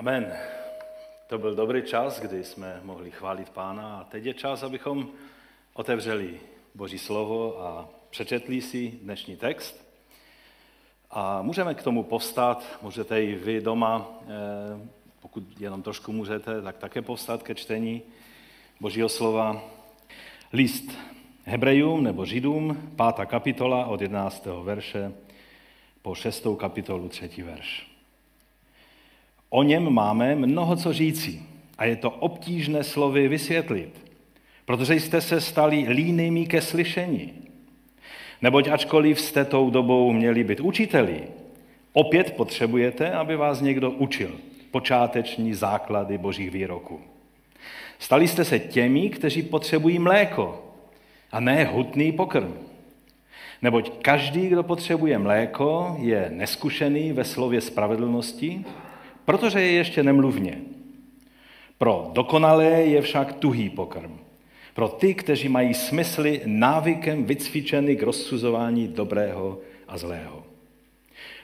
Amen. To byl dobrý čas, kdy jsme mohli chválit Pána a teď je čas, abychom otevřeli Boží slovo a přečetli si dnešní text. A můžeme k tomu povstat, můžete i vy doma, eh, pokud jenom trošku můžete, tak také povstat ke čtení Božího slova. List Hebrejům nebo Židům, pátá kapitola od 11. verše po šestou kapitolu, třetí verš. O něm máme mnoho co říci a je to obtížné slovy vysvětlit, protože jste se stali línými ke slyšení. Neboť ačkoliv jste tou dobou měli být učiteli, opět potřebujete, aby vás někdo učil počáteční základy božích výroků. Stali jste se těmi, kteří potřebují mléko a ne hutný pokrm. Neboť každý, kdo potřebuje mléko, je neskušený ve slově spravedlnosti, protože je ještě nemluvně. Pro dokonalé je však tuhý pokrm. Pro ty, kteří mají smysly návykem vycvičeny k rozsuzování dobrého a zlého.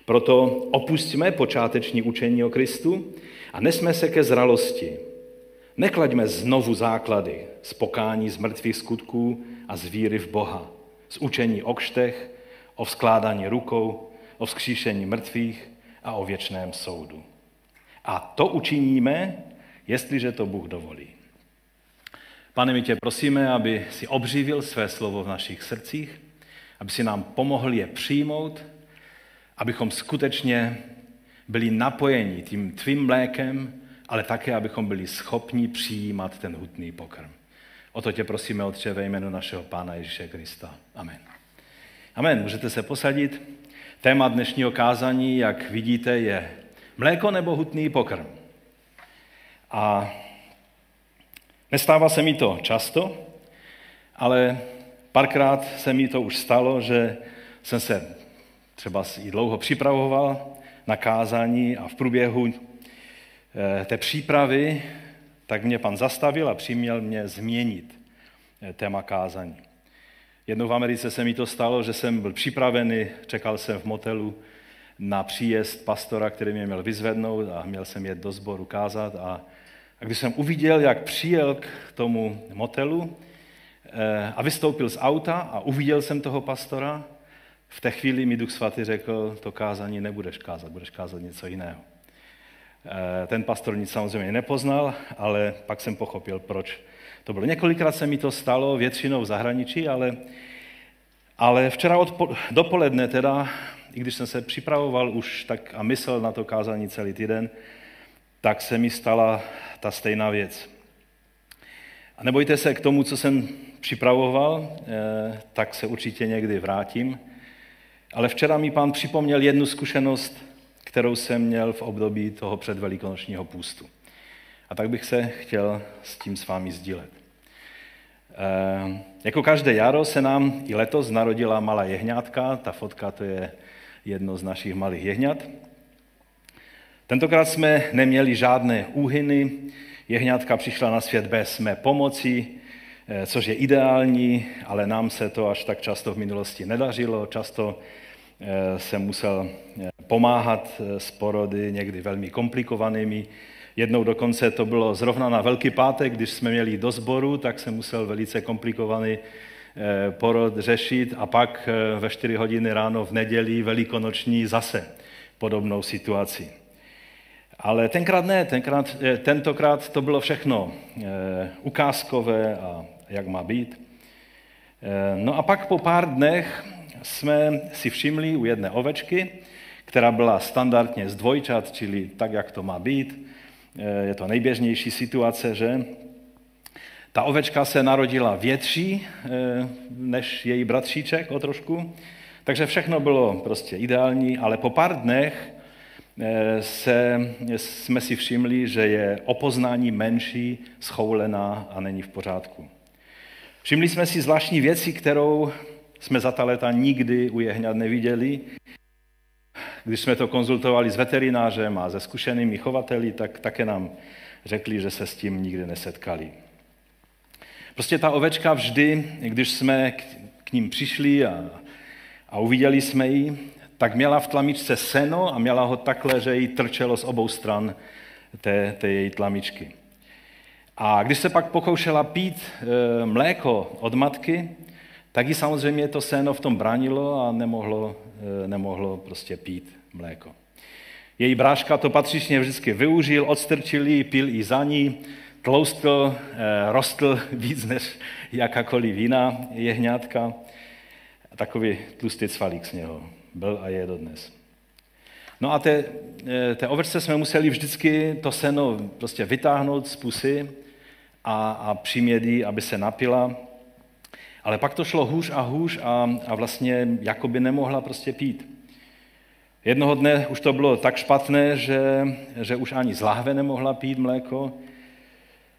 Proto opustíme počáteční učení o Kristu a nesme se ke zralosti. Neklaďme znovu základy z pokání z mrtvých skutků a z víry v Boha, z učení o kštech, o vzkládání rukou, o vzkříšení mrtvých a o věčném soudu. A to učiníme, jestliže to Bůh dovolí. Pane, my tě prosíme, aby si obřívil své slovo v našich srdcích, aby si nám pomohl je přijmout, abychom skutečně byli napojeni tím tvým mlékem, ale také, abychom byli schopni přijímat ten hutný pokrm. O to tě prosíme, Otče, ve jménu našeho Pána Ježíše Krista. Amen. Amen. Můžete se posadit. Téma dnešního kázání, jak vidíte, je Mléko nebo hutný pokrm. A nestává se mi to často, ale párkrát se mi to už stalo, že jsem se třeba i dlouho připravoval na kázání a v průběhu eh, té přípravy tak mě pan zastavil a přiměl mě změnit eh, téma kázání. Jednou v Americe se mi to stalo, že jsem byl připravený, čekal jsem v motelu na příjezd pastora, který mě měl vyzvednout a měl jsem jet do sboru kázat. A, a když jsem uviděl, jak přijel k tomu motelu e, a vystoupil z auta a uviděl jsem toho pastora, v té chvíli mi Duch Svatý řekl, to kázání nebudeš kázat, budeš kázat něco jiného. E, ten pastor nic samozřejmě nepoznal, ale pak jsem pochopil, proč to bylo. Několikrát se mi to stalo, většinou v zahraničí, ale, ale včera odpo- dopoledne teda i když jsem se připravoval už tak a myslel na to kázání celý týden, tak se mi stala ta stejná věc. A nebojte se k tomu, co jsem připravoval, eh, tak se určitě někdy vrátím. Ale včera mi pán připomněl jednu zkušenost, kterou jsem měl v období toho předvelikonočního půstu. A tak bych se chtěl s tím s vámi sdílet. Jako každé jaro se nám i letos narodila malá jehňátka, ta fotka to je jedno z našich malých jehňat. Tentokrát jsme neměli žádné úhyny, jehňatka přišla na svět bez mé pomoci, eh, což je ideální, ale nám se to až tak často v minulosti nedařilo. Často eh, jsem musel eh, pomáhat s porody, někdy velmi komplikovanými. Jednou dokonce to bylo zrovna na Velký pátek, když jsme měli do sboru, tak jsem musel velice komplikovaný Eh, porod řešit a pak eh, ve 4 hodiny ráno v neděli velikonoční zase podobnou situaci. Ale tenkrát ne, tenkrát, eh, tentokrát to bylo všechno ukázkové a jak má být. No a pak po pár dnech jsme si všimli u jedné ovečky, která byla standardně z dvojčat, čili tak, jak to má být. Je to nejběžnější situace, že? Ta ovečka se narodila větší eh, než její bratříček o trošku, takže všechno bylo prostě ideální, ale po pár dnech eh, se, jsme si všimli, že je opoznání menší, schoulená a není v pořádku. Všimli jsme si zvláštní věci, kterou jsme za ta léta nikdy u jehňat neviděli. Když jsme to konzultovali s veterinářem a se zkušenými chovateli, tak také nám řekli, že se s tím nikdy nesetkali. Prostě ta ovečka vždy, když jsme k, ním přišli a, a uviděli jsme ji, tak měla v tlamičce seno a měla ho takhle, že jí trčelo z obou stran té, té její tlamičky. A když se pak pokoušela pít e, mléko od matky, tak ji samozřejmě to seno v tom bránilo a nemohlo, e, nemohlo prostě pít mléko. Její bráška to patřičně vždycky využil, odstrčil ji, pil i za ní, tloustl, e, rostl víc než jakákoliv jiná jehňátka. Takový tlustý cvalík z něho byl a je dodnes. No a té, té ovrce jsme museli vždycky to seno prostě vytáhnout z pusy a, a přimět jí, aby se napila. Ale pak to šlo hůř a hůř a, a vlastně jako by nemohla prostě pít. Jednoho dne už to bylo tak špatné, že, že už ani z lahve nemohla pít mléko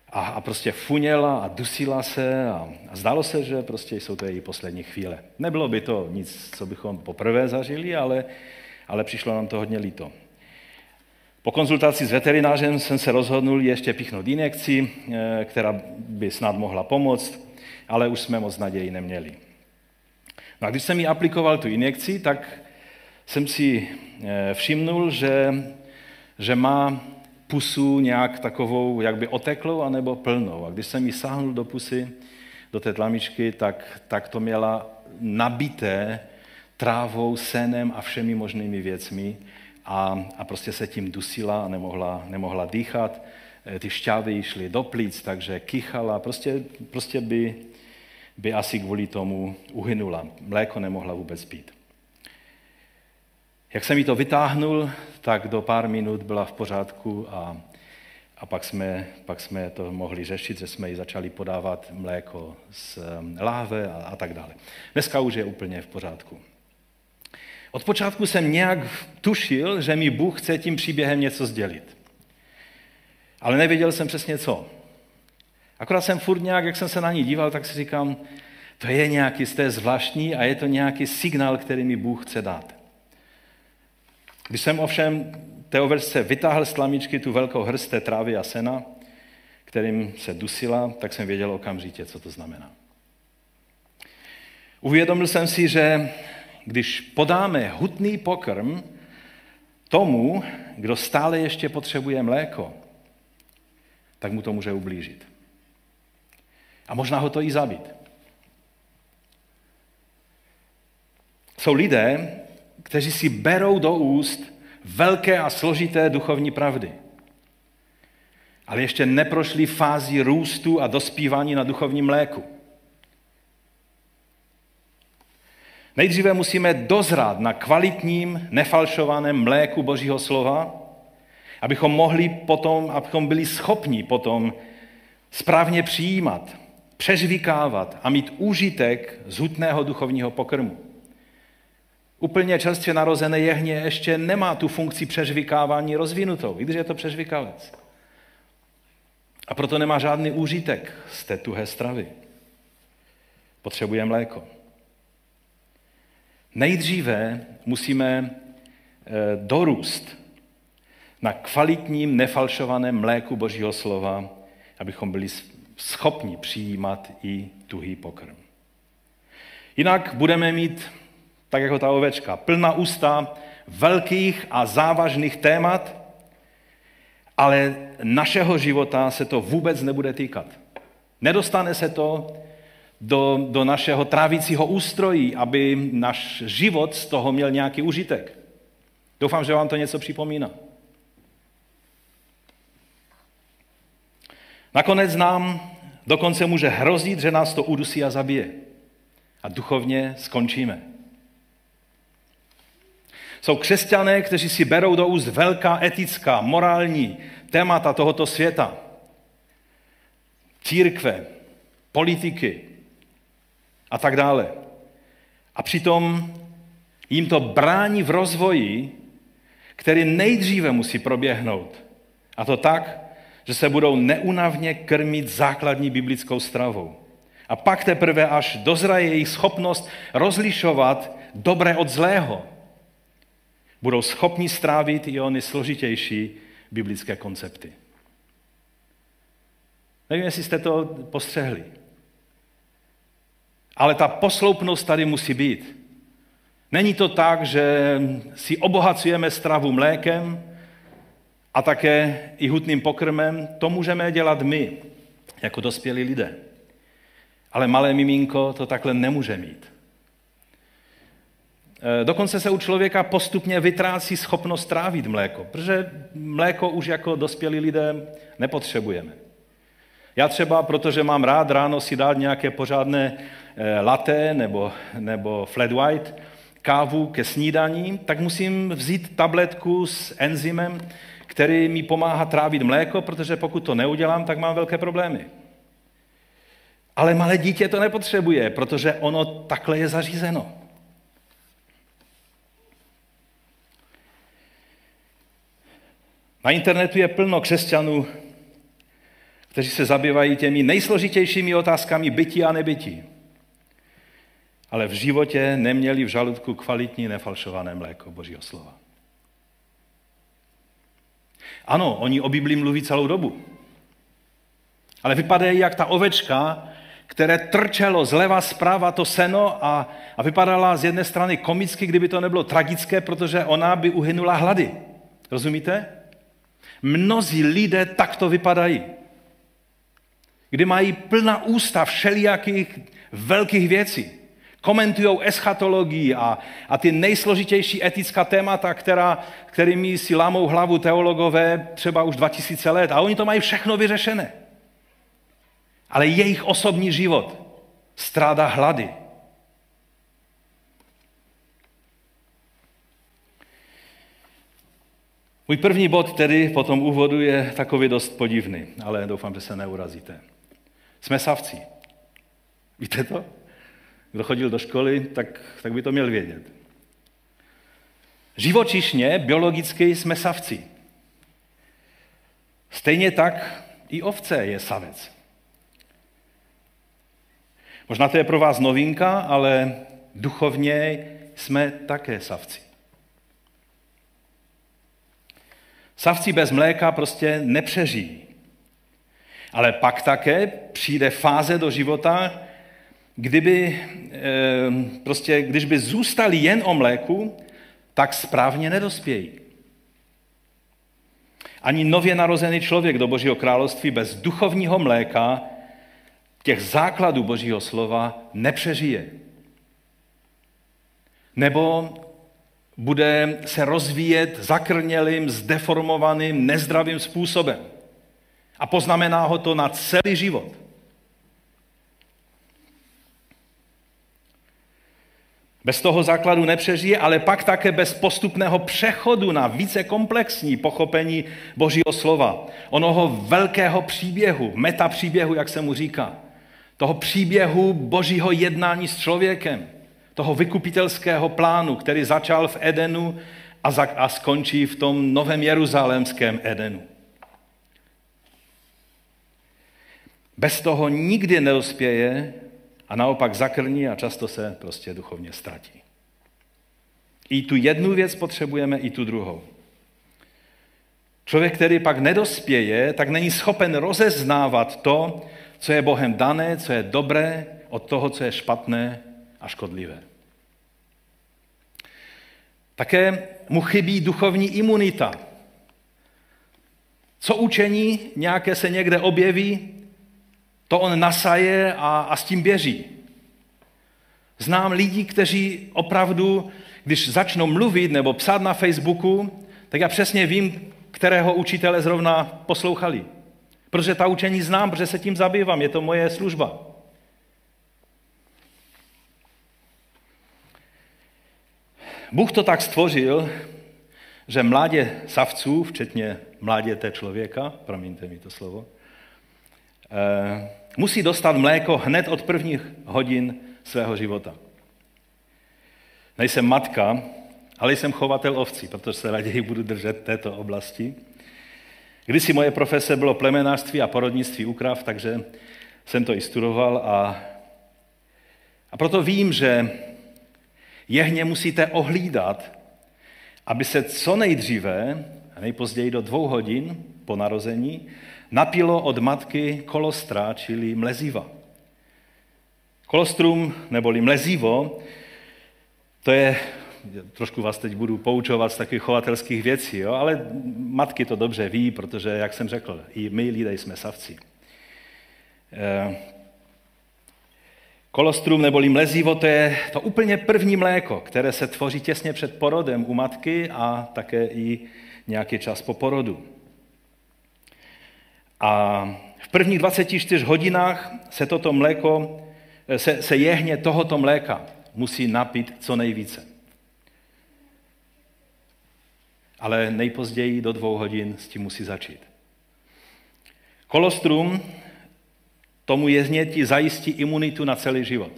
a, a prostě funěla a dusila se a, a zdálo se, že prostě jsou to její poslední chvíle. Nebylo by to nic, co bychom poprvé zažili, ale, ale přišlo nám to hodně líto. Po konzultaci s veterinářem jsem se rozhodnul ještě pichnout injekci, eh, která by snad mohla pomoct, ale už jsme moc naději neměli. No a když jsem jí aplikoval tu injekci, tak jsem si eh, všimnul, že, že má pusu nějak takovou, jak by oteklou, anebo plnou. A když jsem jí sáhnul do pusy, do té tlamičky, tak, tak to měla nabité trávou, senem a všemi možnými věcmi a, a prostě se tím dusila a nemohla, nemohla dýchat. Eh, ty šťávy šly do plíc, takže kýchala, prostě, prostě by, by asi kvůli tomu uhynula. Mléko nemohla vůbec pít. Jak jsem jí to vytáhnul, tak do pár minut byla v pořádku a, a pak, jsme, pak jsme to mohli řešit, že jsme jí začali podávat mléko z eh, láhve a, a tak dále. Dneska už je úplně v pořádku. Od počátku jsem nějak tušil, že mi Bůh chce tím příběhem něco sdělit. Ale nevěděl jsem přesně co. Akorát jsem furt nějak, jak jsem se na ní díval, tak si říkám, to je nějaký z té zvláštní a je to nějaký signál, který mi Bůh chce dát. Když jsem ovšem té overce vytáhl z tlamičky tu velkou hrst té trávy a sena, kterým se dusila, tak jsem věděl okamžitě, co to znamená. Uvědomil jsem si, že když podáme hutný pokrm tomu, kdo stále ještě potřebuje mléko, tak mu to může ublížit. A možná ho to i zabít. Jsou lidé, kteří si berou do úst velké a složité duchovní pravdy. Ale ještě neprošli fázi růstu a dospívání na duchovním mléku. Nejdříve musíme dozrát na kvalitním, nefalšovaném mléku Božího slova, abychom mohli potom, abychom byli schopni potom správně přijímat, přežvíkávat a mít úžitek z hutného duchovního pokrmu. Úplně čerstvě narozené jehně ještě nemá tu funkci přežvykávání rozvinutou, i když je to přežvykavec. A proto nemá žádný úžitek z té tuhé stravy. Potřebuje mléko. Nejdříve musíme eh, dorůst na kvalitním, nefalšovaném mléku Božího slova, abychom byli schopni přijímat i tuhý pokrm. Jinak budeme mít, tak jako ta ovečka, plná ústa velkých a závažných témat, ale našeho života se to vůbec nebude týkat. Nedostane se to do, do našeho trávicího ústrojí, aby náš život z toho měl nějaký užitek. Doufám, že vám to něco připomíná. Nakonec nám dokonce může hrozit, že nás to udusí a zabije. A duchovně skončíme. Jsou křesťané, kteří si berou do úst velká etická, morální témata tohoto světa. Církve, politiky, a tak dále. A přitom jim to brání v rozvoji, který nejdříve musí proběhnout. A to tak, že se budou neunavně krmit základní biblickou stravou. A pak teprve až dozraje jejich schopnost rozlišovat dobré od zlého. Budou schopni strávit i ony složitější biblické koncepty. Nevím, jestli jste to postřehli. Ale ta posloupnost tady musí být. Není to tak, že si obohacujeme stravu mlékem a také i hutným pokrmem, to můžeme dělat my, jako dospělí lidé. Ale malé miminko to takhle nemůže mít. E, dokonce se u člověka postupně vytrácí schopnost trávit mléko, protože mléko už jako dospělí lidé nepotřebujeme. Já třeba, protože mám rád ráno si dát nějaké pořádné e, latte nebo, nebo flat white, kávu ke snídaní, tak musím vzít tabletku s enzymem, který mi pomáhá trávit mléko, protože pokud to neudělám, tak mám velké problémy. Ale malé dítě to nepotřebuje, protože ono takhle je zařízeno. Na internetu je plno křesťanů, kteří se zabývají těmi nejsložitějšími otázkami bytí a nebytí. Ale v životě neměli v žaludku kvalitní nefalšované mléko Božího slova. Ano, oni o Biblii mluví celou dobu. Ale vypadají jak ta ovečka, které trčelo zleva zprava to seno a, a vypadala z jedné strany komicky, kdyby to nebylo tragické, protože ona by uhynula hlady. Rozumíte? Mnozí lidé takto vypadají. Kdy mají plná ústa všelijakých velkých věcí. Komentují eschatologii a, a ty nejsložitější etická témata, která, kterými si lámou hlavu teologové třeba už 2000 let. A oni to mají všechno vyřešené. Ale jejich osobní život strádá hlady. Můj první bod tedy po tom úvodu je takový dost podivný, ale doufám, že se neurazíte. Jsme savci. Víte to? Kdo chodil do školy, tak, tak by to měl vědět. Živočišně, biologicky jsme savci. Stejně tak i ovce je savec. Možná to je pro vás novinka, ale duchovně jsme také savci. Savci bez mléka prostě nepřežijí. Ale pak také přijde fáze do života, kdyby, eh, prostě, když by zůstali jen o mléku, tak správně nedospějí. Ani nově narozený člověk do Božího království bez duchovního mléka těch základů Božího slova nepřežije. Nebo bude se rozvíjet zakrnělým, zdeformovaným, nezdravým způsobem. A poznamená ho to na celý život. Bez toho základu nepřežije, ale pak také bez postupného přechodu na více komplexní pochopení Božího slova. Onoho velkého příběhu, metapříběhu, jak se mu říká. Toho příběhu Božího jednání s člověkem. Toho vykupitelského plánu, který začal v Edenu a, za, a skončí v tom novém jeruzalémském Edenu. Bez toho nikdy nedospěje a naopak zakrní a často se prostě duchovně ztratí. I tu jednu věc potřebujeme, i tu druhou. Člověk, který pak nedospěje, tak není schopen rozeznávat to, co je Bohem dané, co je dobré, od toho, co je špatné a škodlivé. Také mu chybí duchovní imunita. Co učení nějaké se někde objeví, to on nasaje a, a s tím běží. Znám lidi, kteří opravdu, když začnou mluvit nebo psát na Facebooku, tak já přesně vím, kterého učitele zrovna poslouchali. Protože ta učení znám, protože se tím zabývám, je to moje služba. Bůh to tak stvořil, že mládě savců, včetně mláděte člověka, promiňte mi to slovo, musí dostat mléko hned od prvních hodin svého života. Nejsem matka, ale jsem chovatel ovcí, protože se raději budu držet této oblasti. Kdysi moje profese bylo plemenářství a porodnictví u krav, takže jsem to i studoval a, a proto vím, že jehně musíte ohlídat, aby se co nejdříve, nejpozději do dvou hodin po narození, napilo od matky kolostra, čili mleziva. Kolostrum neboli mlezivo, to je trošku vás teď budu poučovat z takových chovatelských věcí, jo? ale matky to dobře ví, protože, jak jsem řekl, i my lidé jsme savci. Eh, kolostrum neboli mlezivo, to je to úplně první mléko, které se tvoří těsně před porodem u matky a také i nějaký čas po porodu. A v prvních 24 hodinách se toto mléko, se, se jehně tohoto mléka musí napít co nejvíce. Ale nejpozději do dvou hodin s tím musí začít. Kolostrum tomu jezněti zajistí imunitu na celý život.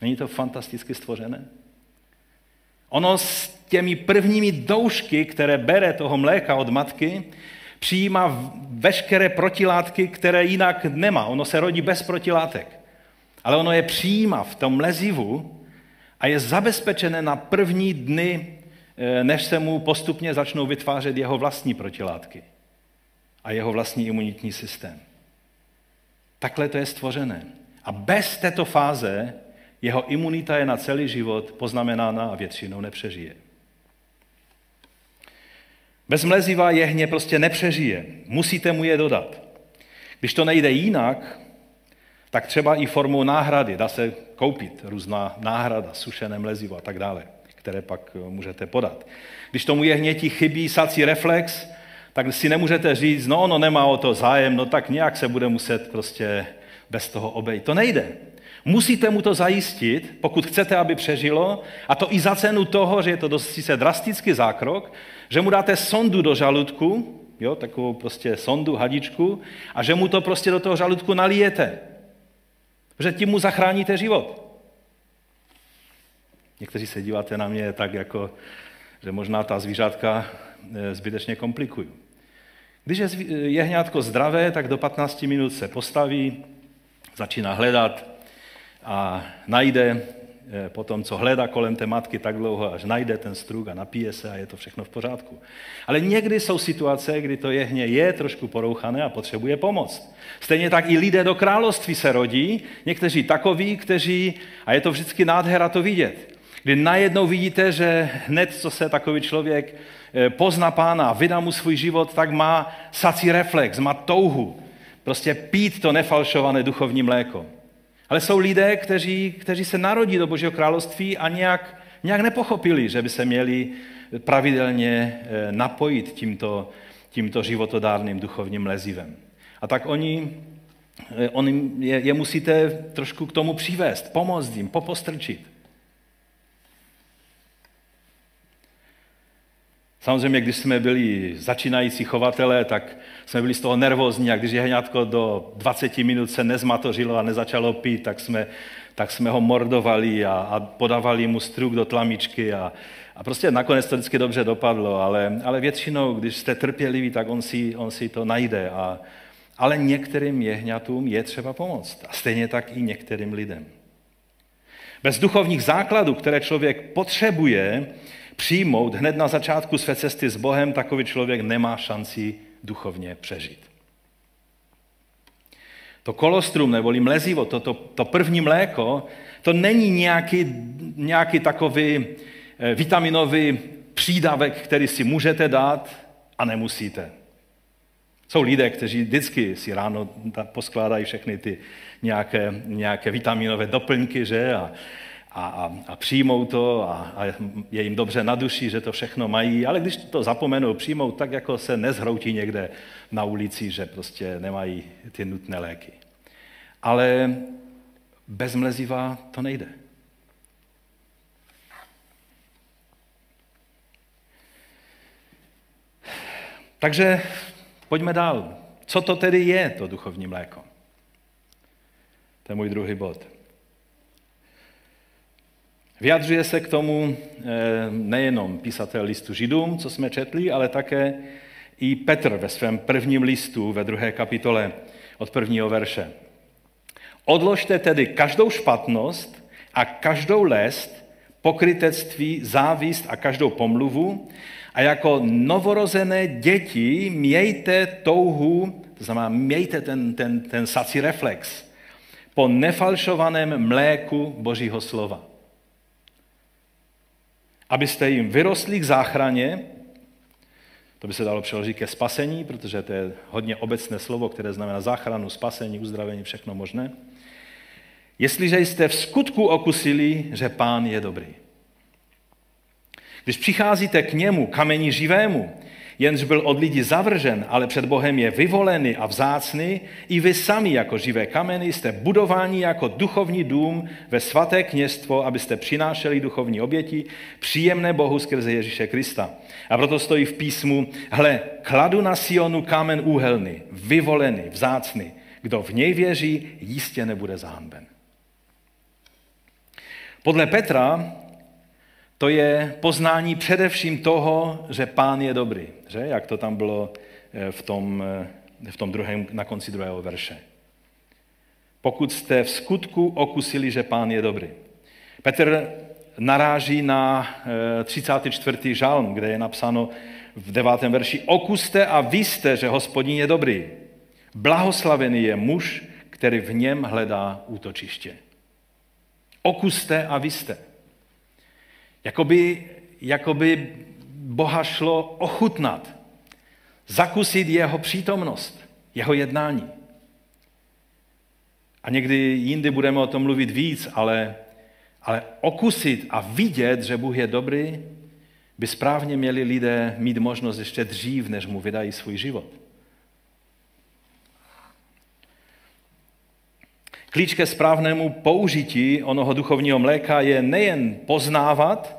Není to fantasticky stvořené? Ono s těmi prvními doušky, které bere toho mléka od matky, přijímá veškeré protilátky, které jinak nemá. Ono se rodí bez protilátek. Ale ono je přijímá v tom lezivu a je zabezpečené na první dny, eh, než se mu postupně začnou vytvářet jeho vlastní protilátky a jeho vlastní imunitní systém. Takhle to je stvořené. A bez této fáze jeho imunita je na celý život poznamenána a většinou nepřežije. Bez mleziva jehně prostě nepřežije. Musíte mu je dodat. Když to nejde jinak, tak třeba i formou náhrady. Dá se koupit různá náhrada, sušené mlezivo a tak dále, které pak eh, můžete podat. Když tomu jehněti chybí sací reflex, tak si nemůžete říct, no ono nemá o to zájem, no tak nějak se bude muset prostě bez toho obejít. To nejde. Musíte mu to zajistit, pokud chcete, aby přežilo, a to i za cenu toho, že je to dost sice drastický zákrok, že mu dáte sondu do žaludku, jo, takovou prostě sondu, hadičku, a že mu to prostě do toho žaludku nalijete. Že tím mu zachráníte život. Někteří se díváte na mě tak, jako, že možná ta zvířátka eh, zbytečně komplikuju. Když je jehňátko zdravé, tak do 15 minut se postaví, začíná hledat a najde eh, po tom, co hledá kolem té matky tak dlouho, až najde ten struk a napije se a je to všechno v pořádku. Ale někdy jsou situace, kdy to jehně je trošku porouchané a potřebuje pomoc. Stejně tak i lidé do království se rodí, někteří takoví, kteří, a je to vždycky nádhera to vidět, kdy najednou vidíte, že hned, co se takový člověk eh, pozná pána, vydá mu svůj život, tak má sací reflex, má touhu. Prostě pít to nefalšované duchovní mléko. Ale jsou lidé, kteří, kteří se narodí do Božího království a nějak, nějak nepochopili, že by se měli pravidelně eh, napojit tímto, tímto životodárným duchovním lezivem. A tak oni, eh, oni je, je musíte trošku k tomu přivést, pomoct jim, popostrčit. Samozřejmě, když jsme byli začínající chovatelé, tak jsme byli z toho nervózní a když jehňátko do 20 minut se nezmatořilo a nezačalo pít, tak jsme, tak jsme ho mordovali a, a podávali mu struk do tlamičky a, a prostě nakonec to vždycky dobře dopadlo, ale, ale většinou, když jste trpěliví, tak on si, on si to najde. A, ale některým jehňatům je třeba pomoct. A stejně tak i některým lidem. Bez duchovních základů, které člověk potřebuje, přijmout hned na začátku své cesty s Bohem, takový člověk nemá šanci duchovně přežít. To kolostrum neboli mlezivo, to, to, to první mléko, to není nějaký, nějaký takový eh, vitaminový přídavek, který si můžete dát a nemusíte. Jsou lidé, kteří vždycky si ráno poskládají všechny ty nějaké, nějaké vitaminové doplňky, že? A, a, a, a přijmou to a, a je jim dobře na duši, že to všechno mají, ale když to zapomenou přijmout, tak jako se nezhroutí někde na ulici, že prostě nemají ty nutné léky. Ale bez mleziva to nejde. Takže pojďme dál. Co to tedy je, to duchovní mléko? To je můj druhý bod. Vyjadřuje se k tomu eh, nejenom písatel listu Židům, co jsme četli, ale také i Petr ve svém prvním listu ve druhé kapitole od prvního verše. Odložte tedy každou špatnost a každou lest, pokrytectví, závist a každou pomluvu a jako novorozené děti mějte touhu, to znamená mějte ten, ten, ten sací reflex, po nefalšovaném mléku Božího slova abyste jim vyrostli k záchraně, to by se dalo přeložit ke spasení, protože to je hodně obecné slovo, které znamená záchranu, spasení, uzdravení, všechno možné. Jestliže jste v skutku okusili, že pán je dobrý. Když přicházíte k němu, kameni živému, jenž byl od lidí zavržen, ale před Bohem je vyvolený a vzácný, i vy sami jako živé kameny jste budováni jako duchovní dům ve svaté kněstvo, abyste přinášeli duchovní oběti, příjemné Bohu skrze Ježíše Krista. A proto stojí v písmu, hle, kladu na Sionu kámen úhelný, vyvolený, vzácný. Kdo v něj věří, jistě nebude zahanben. Podle Petra to je poznání především toho, že pán je dobrý, že? jak to tam bylo eh, v tom, eh, v tom druhém, na konci druhého verše. Pokud jste v skutku okusili, že pán je dobrý. Petr naráží na 34. Eh, žalm, kde je napsáno v devátém verši Okuste a vy jste, že hospodin je dobrý. Blahoslavený je muž, který v něm hledá útočiště. Okuste a vy jste. Jakoby, jakoby Boha šlo ochutnat, zakusit jeho přítomnost, jeho jednání. A někdy jindy budeme o tom mluvit víc, ale, ale okusit a vidět, že Bůh je dobrý, by správně měli lidé mít možnost ještě dřív, než mu vydají svůj život. Klíč ke správnému použití onoho duchovního mléka je nejen poznávat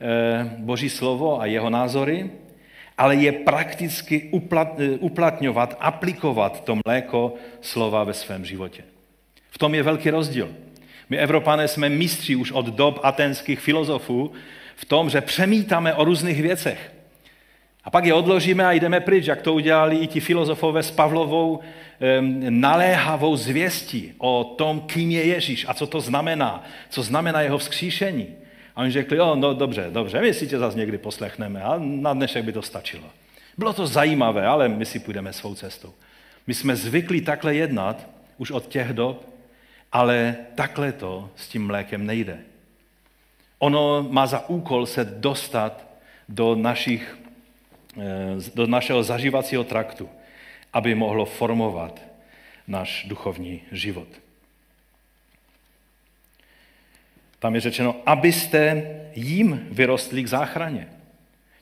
eh, Boží slovo a jeho názory, ale je prakticky eh, uplatňovat, aplikovat to mléko slova ve svém životě. V tom je velký rozdíl. My Evropané jsme mistři už od dob atenských filozofů v tom, že přemítáme o různých věcech. A pak je odložíme a jdeme pryč, jak to udělali i ti filozofové s Pavlovou naléhavou zvěstí o tom, kým je Ježíš a co to znamená, co znamená jeho vzkříšení. A oni řekli, jo, no dobře, dobře, my si tě zase někdy poslechneme a na dnešek by to stačilo. Bylo to zajímavé, ale my si půjdeme svou cestou. My jsme zvykli takhle jednat už od těch dob, ale takhle to s tím mlékem nejde. Ono má za úkol se dostat do, našich, do našeho zažívacího traktu aby mohlo formovat náš duchovní život. Tam je řečeno, abyste jim vyrostli k záchraně.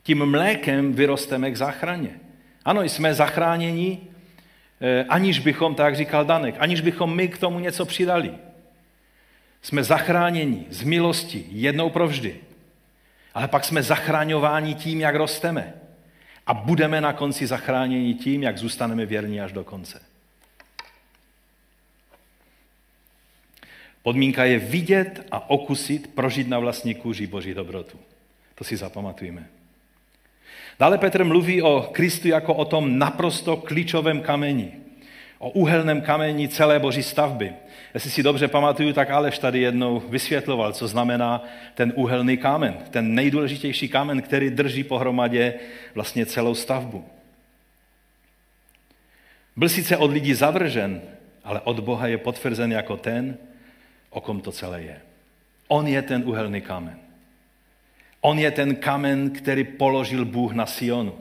Tím mlékem vyrosteme k záchraně. Ano, jsme zachráněni, eh, aniž bychom, tak říkal Danek, aniž bychom my k tomu něco přidali. Jsme zachráněni z milosti jednou provždy. Ale pak jsme zachráňováni tím, jak rosteme. A budeme na konci zachráněni tím, jak zůstaneme věrní až do konce. Podmínka je vidět a okusit, prožít na vlastní kůži Boží dobrotu. To si zapamatujeme. Dále Petr mluví o Kristu jako o tom naprosto klíčovém kameni o úhelném kameni celé boží stavby. Jestli si dobře pamatuju, tak Aleš tady jednou vysvětloval, co znamená ten úhelný kámen, ten nejdůležitější kámen, který drží pohromadě vlastně celou stavbu. Byl sice od lidí zavržen, ale od Boha je potvrzen jako ten, o kom to celé je. On je ten úhelný kámen. On je ten kamen, který položil Bůh na Sionu.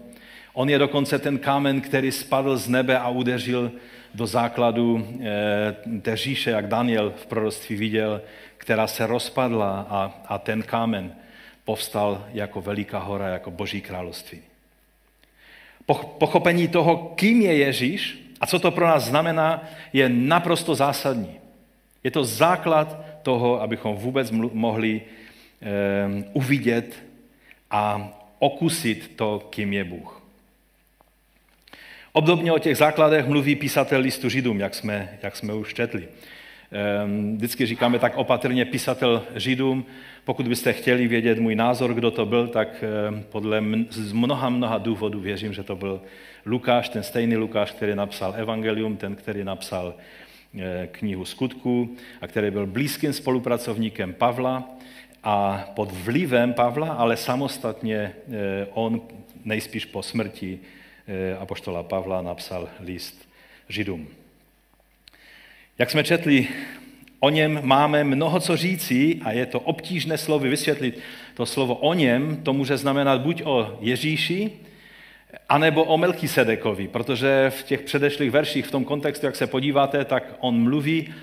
On je dokonce ten kámen, který spadl z nebe a udeřil do základu eh, té říše, jak Daniel v proroctví viděl, která se rozpadla a, a ten kámen povstal jako veliká hora, jako boží království. Pochopení toho, kým je Ježíš a co to pro nás znamená, je naprosto zásadní. Je to základ toho, abychom vůbec mohli eh, uvidět a okusit to, kým je Bůh. Obdobně o těch základech mluví písatel listu Židům, jak jsme, jak jsme už četli. Ehm, vždycky říkáme tak opatrně písatel Židům. Pokud byste chtěli vědět můj názor, kdo to byl, tak ehm, podle z mnoha, mnoha důvodů věřím, že to byl Lukáš, ten stejný Lukáš, který napsal Evangelium, ten, který napsal eh, knihu skutků a který byl blízkým spolupracovníkem Pavla a pod vlivem Pavla, ale samostatně eh, on nejspíš po smrti apoštola Pavla napsal list Židům. Jak jsme četli, O něm máme mnoho co říci a je to obtížné slovy vysvětlit. To slovo o něm, to může znamenat buď o Ježíši, anebo o Melchisedekovi, protože v těch předešlých verších, v tom kontextu, jak se podíváte, tak on mluví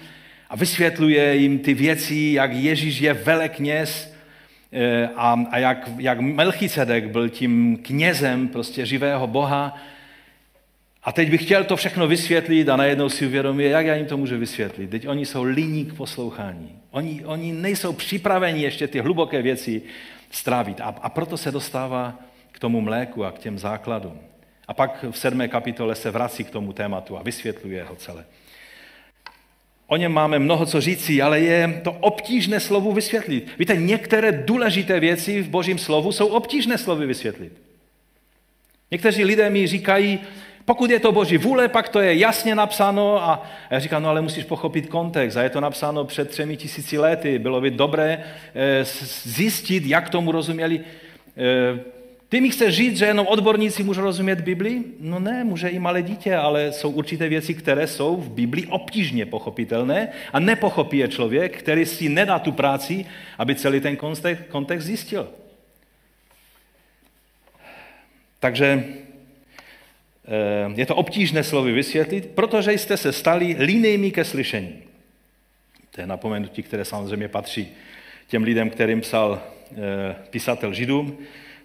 a vysvětluje jim ty věci, jak Ježíš je velekněz eh, a, a jak, jak Melchisedek byl tím knězem prostě živého Boha. A teď bych chtěl to všechno vysvětlit a najednou si uvědomí, jak já jim to můžu vysvětlit. Teď oni jsou líní k poslouchání. Oni, oni nejsou připraveni ještě ty hluboké věci strávit. A, a proto se dostává k tomu mléku a k těm základům. A pak v sedmé kapitole se vrací k tomu tématu a vysvětluje ho celé. O něm máme mnoho co říci, ale je to obtížné slovu vysvětlit. Víte, některé důležité věci v božím slovu jsou obtížné slovy vysvětlit. Někteří lidé mi říkají, pokud je to boží vůle, pak to je jasně napsáno a já říkám, no ale musíš pochopit kontext a je to napsáno před třemi tisíci lety. Bylo by dobré eh, zjistit, jak tomu rozuměli eh, ty mi chceš říct, že jenom odborníci můžou rozumět Bibli? No ne, může i malé dítě, ale jsou určité věci, které jsou v Biblii obtížně pochopitelné a nepochopí je člověk, který si nedá tu práci, aby celý ten kontext, zjistil. Takže eh, je to obtížné slovy vysvětlit, protože jste se stali linejmi ke slyšení. To je napomenutí, které samozřejmě patří těm lidem, kterým psal eh, písatel Židům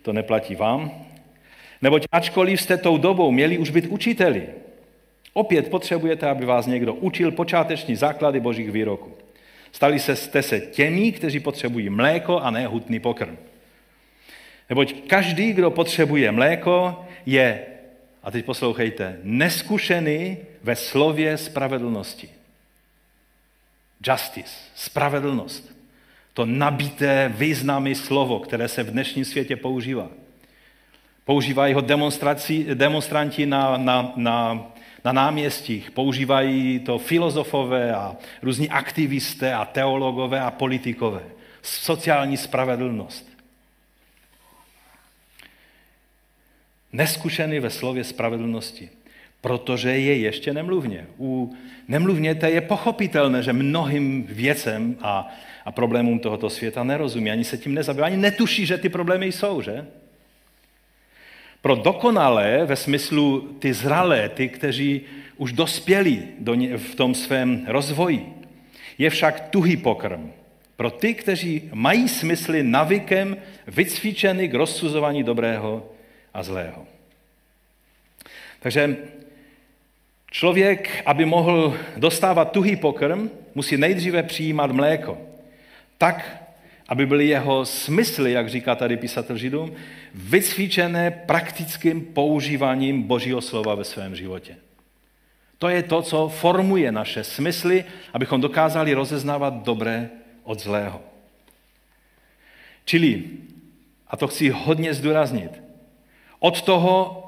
to neplatí vám. Neboť ačkoliv jste tou dobou měli už být učiteli, opět potřebujete, aby vás někdo učil počáteční základy božích výroků. Stali se, jste se těmi, kteří potřebují mléko a ne hutný pokrm. Neboť každý, kdo potřebuje mléko, je, a teď poslouchejte, neskušený ve slově spravedlnosti. Justice, spravedlnost to nabité významy slovo, které se v dnešním světě používá. Používají ho demonstranti na, na, na, na náměstích, používají to filozofové a různí aktivisté a teologové a politikové. Sociální spravedlnost. Neskušený ve slově spravedlnosti, protože je ještě nemluvně. U nemluvněte je pochopitelné, že mnohým věcem a a problémům tohoto světa nerozumí, ani se tím nezabývá, ani netuší, že ty problémy jsou, že? Pro dokonalé, ve smyslu ty zralé, ty, kteří už dospěli do ně, v tom svém rozvoji, je však tuhý pokrm. Pro ty, kteří mají smysly navykem vycvičeny k rozsuzování dobrého a zlého. Takže člověk, aby mohl dostávat tuhý pokrm, musí nejdříve přijímat mléko tak, aby byly jeho smysly, jak říká tady písatel Židům, vycvičené praktickým používáním Božího slova ve svém životě. To je to, co formuje naše smysly, abychom dokázali rozeznávat dobré od zlého. Čili, a to chci hodně zdůraznit, od toho,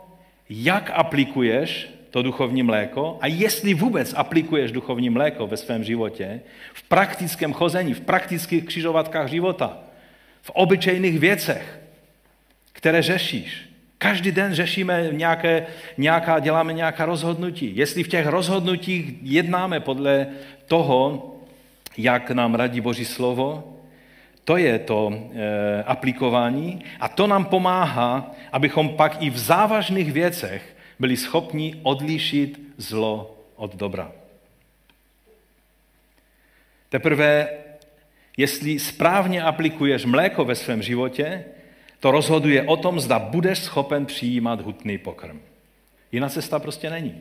jak aplikuješ to duchovní mléko a jestli vůbec aplikuješ duchovní mléko ve svém životě, v praktickém chození, v praktických křižovatkách života, v obyčejných věcech, které řešíš. Každý den řešíme nějaké, nějaká, děláme nějaká rozhodnutí. Jestli v těch rozhodnutích jednáme podle toho, jak nám radí Boží slovo, to je to e, aplikování a to nám pomáhá, abychom pak i v závažných věcech byli schopni odlišit zlo od dobra. Teprve, jestli správně aplikuješ mléko ve svém životě, to rozhoduje o tom, zda budeš schopen přijímat hutný pokrm. Jiná cesta prostě není.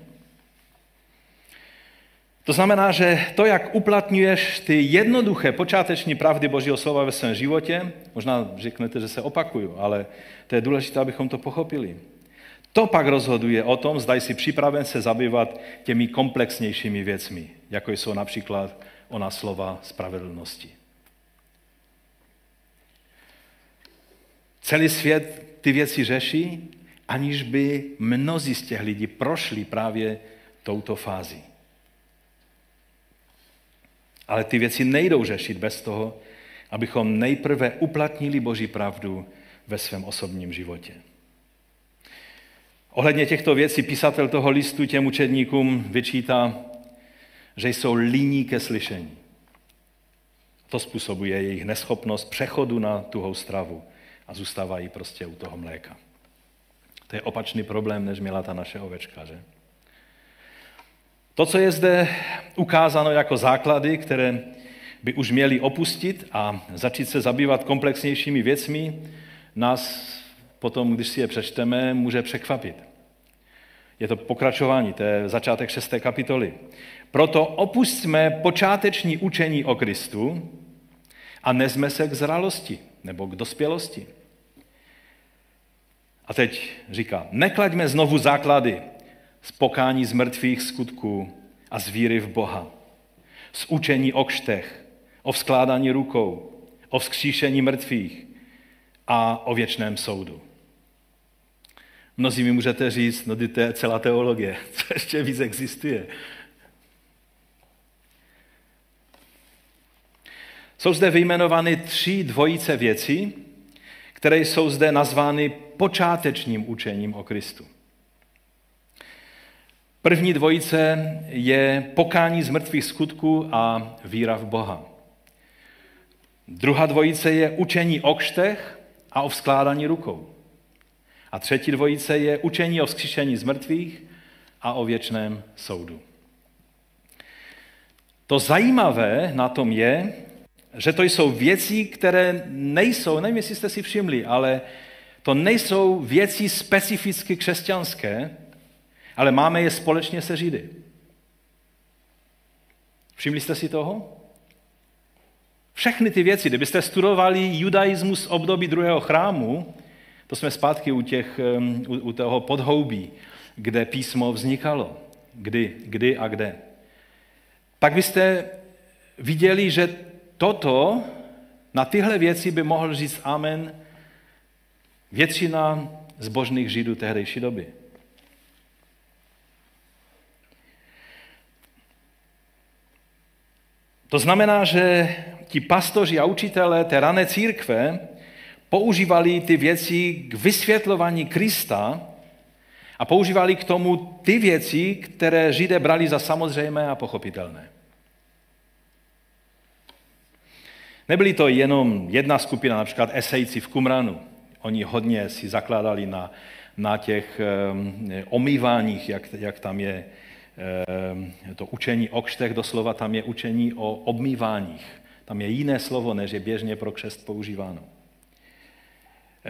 To znamená, že to, jak uplatňuješ ty jednoduché počáteční pravdy Božího slova ve svém životě, možná řeknete, že se opakuju, ale to je důležité, abychom to pochopili. To pak rozhoduje o tom, zda jsi připraven se zabývat těmi komplexnějšími věcmi, jako jsou například ona slova spravedlnosti. Celý svět ty věci řeší, aniž by mnozí z těch lidí prošli právě touto fází. Ale ty věci nejdou řešit bez toho, abychom nejprve uplatnili Boží pravdu ve svém osobním životě. Ohledně těchto věcí písatel toho listu těm učedníkům vyčítá, že jsou líní ke slyšení. To způsobuje jejich neschopnost přechodu na tuhou stravu a zůstávají prostě u toho mléka. To je opačný problém, než měla ta naše ovečka, že? To, co je zde ukázáno jako základy, které by už měli opustit a začít se zabývat komplexnějšími věcmi, nás potom, když si je přečteme, může překvapit. Je to pokračování, to je začátek šesté kapitoly. Proto opustíme počáteční učení o Kristu a nezme se k zralosti nebo k dospělosti. A teď říká, neklaďme znovu základy z pokání z mrtvých skutků a z víry v Boha, z učení o kštech, o vzkládání rukou, o vzkříšení mrtvých a o věčném soudu. Mnozí mi můžete říct, no to je celá teologie, co ještě víc existuje. Jsou zde vyjmenovány tři dvojice věcí, které jsou zde nazvány počátečním učením o Kristu. První dvojice je pokání z mrtvých skutků a víra v Boha. Druhá dvojice je učení o kštech a o vzkládání rukou. A třetí dvojice je učení o vzkříšení z mrtvých a o věčném soudu. To zajímavé na tom je, že to jsou věci, které nejsou, nevím, jestli jste si všimli, ale to nejsou věci specificky křesťanské, ale máme je společně se Židy. Všimli jste si toho? Všechny ty věci, kdybyste studovali judaismus období druhého chrámu, to jsme zpátky u, těch, u, u toho podhoubí, kde písmo vznikalo. Kdy, kdy a kde. Tak byste viděli, že toto, na tyhle věci by mohl říct amen většina zbožných židů tehdejší doby. To znamená, že ti pastoři a učitelé té rané církve používali ty věci k vysvětlování Krista a používali k tomu ty věci, které Židé brali za samozřejmé a pochopitelné. Nebyly to jenom jedna skupina, například esejci v Kumranu. Oni hodně si zakládali na, na těch um, omýváních, jak, jak tam je um, to učení o křtech, doslova tam je učení o obmýváních. Tam je jiné slovo, než je běžně pro křest používáno.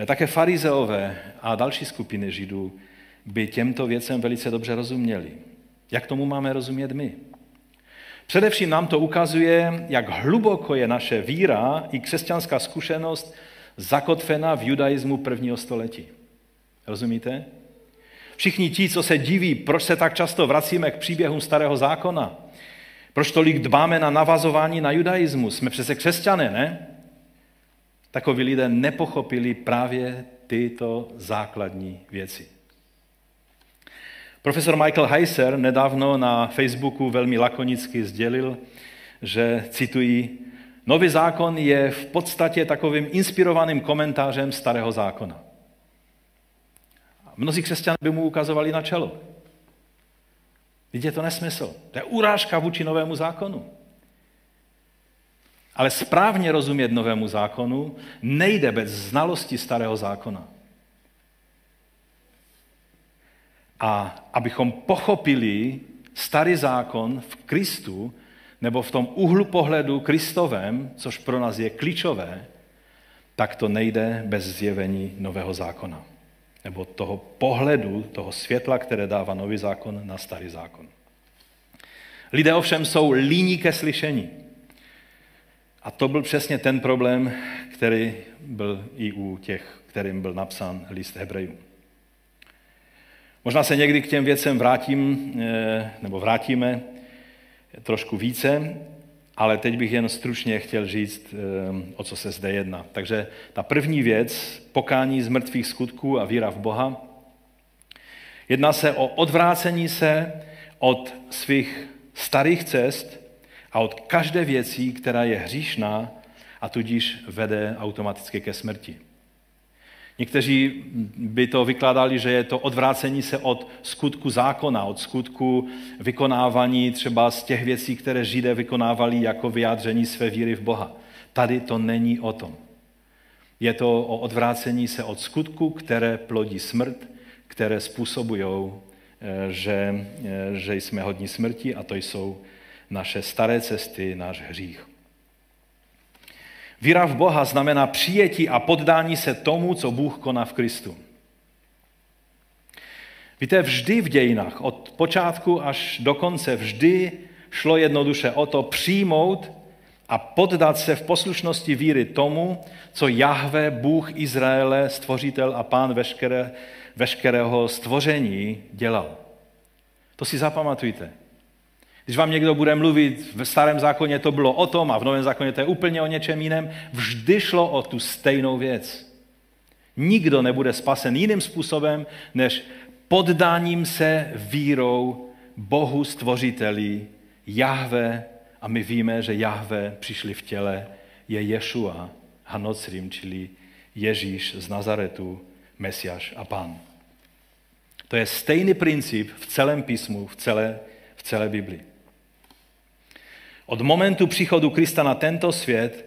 E, také farizeové a další skupiny židů by těmto věcem velice dobře rozuměli. Jak tomu máme rozumět my? Především nám to ukazuje, jak hluboko je naše víra i křesťanská zkušenost zakotvena v judaismu prvního století. Rozumíte? Všichni ti, co se diví, proč se tak často vracíme k příběhům starého zákona, proč tolik dbáme na navazování na judaismus, jsme přece křesťané, ne? Takoví lidé nepochopili právě tyto základní věci. Profesor Michael Heiser nedávno na Facebooku velmi lakonicky sdělil, že, cituji, Nový zákon je v podstatě takovým inspirovaným komentářem starého zákona. Mnozí křesťané by mu ukazovali na čelo. Vidíte, to nesmysl. To je urážka vůči novému zákonu. Ale správně rozumět novému zákonu nejde bez znalosti starého zákona. A abychom pochopili starý zákon v Kristu, nebo v tom úhlu pohledu Kristovém, což pro nás je klíčové, tak to nejde bez zjevení nového zákona. Nebo toho pohledu, toho světla, které dává nový zákon na starý zákon. Lidé ovšem jsou líní ke slyšení. A to byl přesně ten problém, který byl i u těch, kterým byl napsán list Hebrejů. Možná se někdy k těm věcem vrátím, eh, nebo vrátíme trošku více, ale teď bych jen stručně chtěl říct, eh, o co se zde jedná. Takže ta první věc, pokání z mrtvých skutků a víra v Boha, jedná se o odvrácení se od svých starých cest a od každé věcí, která je hříšná a tudíž vede automaticky ke smrti. Někteří by to vykládali, že je to odvrácení se od skutku zákona, od skutku vykonávání třeba z těch věcí, které Židé vykonávali jako vyjádření své víry v Boha. Tady to není o tom. Je to o odvrácení se od skutku, které plodí smrt, které způsobují, eh, že, eh, že jsme hodní smrti a to jsou naše staré cesty, náš hřích. Víra v Boha znamená přijetí a poddání se tomu, co Bůh koná v Kristu. Víte, vždy v dějinách, od počátku až do konce, vždy šlo jednoduše o to přijmout a poddat se v poslušnosti víry tomu, co Jahve, Bůh Izraele, stvořitel a pán veškeré, veškerého stvoření dělal. To si zapamatujte. Když vám někdo bude mluvit, v starém zákoně to bylo o tom a v novém zákoně to je úplně o něčem jiném, vždy šlo o tu stejnou věc. Nikdo nebude spasen jiným způsobem, než poddáním se vírou Bohu stvořiteli, Jahve, a my víme, že Jahve přišli v těle, je Ješua, Hanocrim, čili Ježíš z Nazaretu, Mesiáš a Pán. To je stejný princip v celém písmu, v celé, v celé Biblii. Od momentu příchodu Krista na tento svět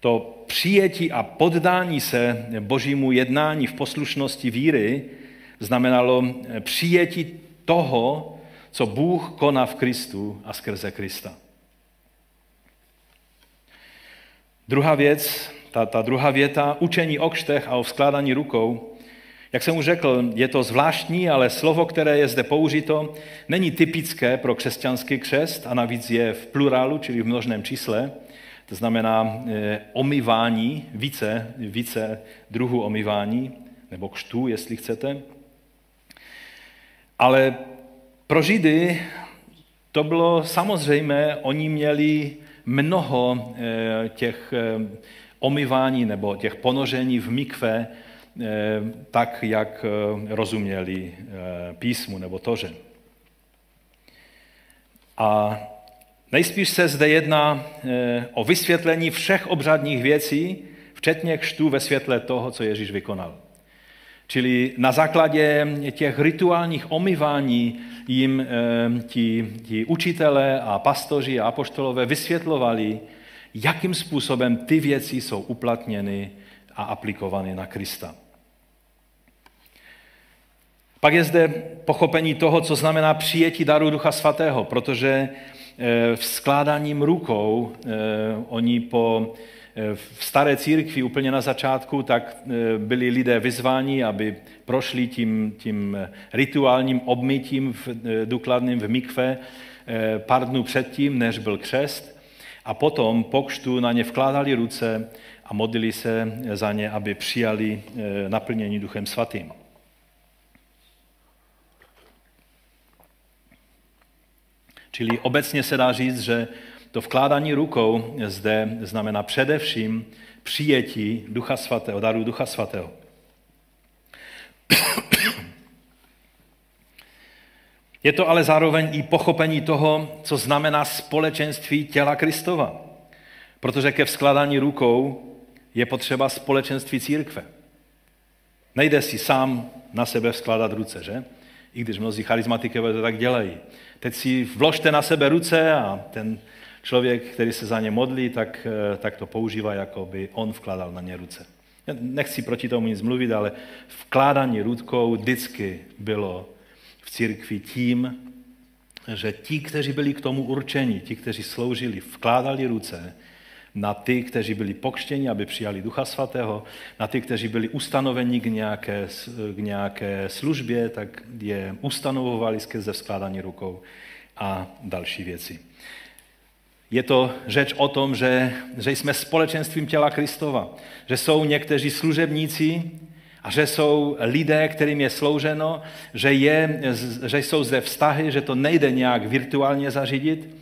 to přijetí a poddání se božímu jednání v poslušnosti víry znamenalo přijetí toho, co Bůh koná v Kristu a skrze Krista. Druhá věc, ta, ta druhá věta, učení o kštech a o vzkládání rukou, jak jsem už řekl, je to zvláštní, ale slovo, které je zde použito, není typické pro křesťanský křest a navíc je v plurálu, čili v množném čísle. To znamená e, omývání, více, více druhů omývání, nebo kštů, jestli chcete. Ale pro Židy to bylo samozřejmé, oni měli mnoho e, těch e, omývání nebo těch ponoření v mikve, Eh, tak, jak eh, rozuměli eh, písmu nebo toře. A nejspíš se zde jedná o vysvětlení všech obřadních věcí, včetně křtu ve světle toho, co Ježíš vykonal. Čili na základě těch rituálních omyvání jim ti, ti učitelé a pastoři a apoštolové vysvětlovali, jakým způsobem ty věci jsou uplatněny a aplikovány na Krista. Pak je zde pochopení toho, co znamená přijetí daru Ducha Svatého, protože eh, v skládáním rukou eh, oni po eh, v staré církvi úplně na začátku, tak byli lidé vyzváni, aby prošli tím, tím rituálním obmytím v, důkladným v mikve pár dnů předtím, než byl křest. A potom po křtu na ně vkládali ruce a modlili se za ně, aby přijali naplnění Duchem Svatým. Čili obecně se dá říct, že to vkládání rukou zde znamená především přijetí Ducha Svatého, daru Ducha Svatého. Je to ale zároveň i pochopení toho, co znamená společenství těla Kristova. Protože ke vzkládání rukou je potřeba společenství církve. Nejde si sám na sebe vzkládat ruce, že? I když mnozí charizmatikové to tak dělají. Teď si vložte na sebe ruce a ten člověk, který se za ně modlí, tak, eh, tak to používá, jako by on vkládal na ně ruce. Nechci proti tomu nic mluvit, ale vkládání rukou vždycky bylo církvi tím, že ti, kteří byli k tomu určeni, ti, kteří sloužili, vkládali ruce na ty, kteří byli pokštěni, aby přijali Ducha Svatého, na ty, kteří byli ustanoveni k nějaké, k nějaké službě, tak je ustanovovali skrze skládání rukou a další věci. Je to řeč o tom, že, že jsme společenstvím těla Kristova, že jsou někteří služebníci a že jsou lidé, kterým je slouženo, že, je, že jsou zde vztahy, že to nejde nějak virtuálně zařídit,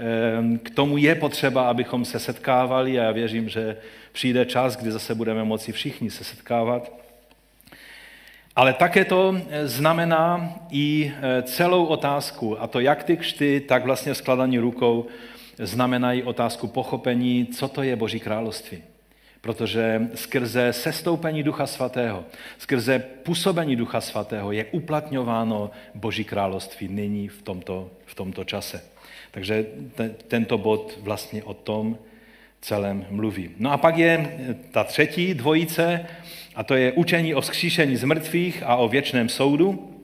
Ehm, k tomu je potřeba, abychom se setkávali a já věřím, že přijde čas, kdy zase budeme moci všichni se setkávat. Ale také to eh, znamená i eh, celou otázku, a to jak ty křty, tak vlastně skladání rukou, znamenají otázku pochopení, co to je Boží království. Protože skrze sestoupení Ducha Svatého, skrze působení Ducha Svatého je uplatňováno Boží království nyní v tomto, v tomto čase. Takže te, tento bod vlastně o tom, celém mluví. No a pak je ta třetí dvojice, a to je učení o vzkříšení z mrtvých a o věčném soudu.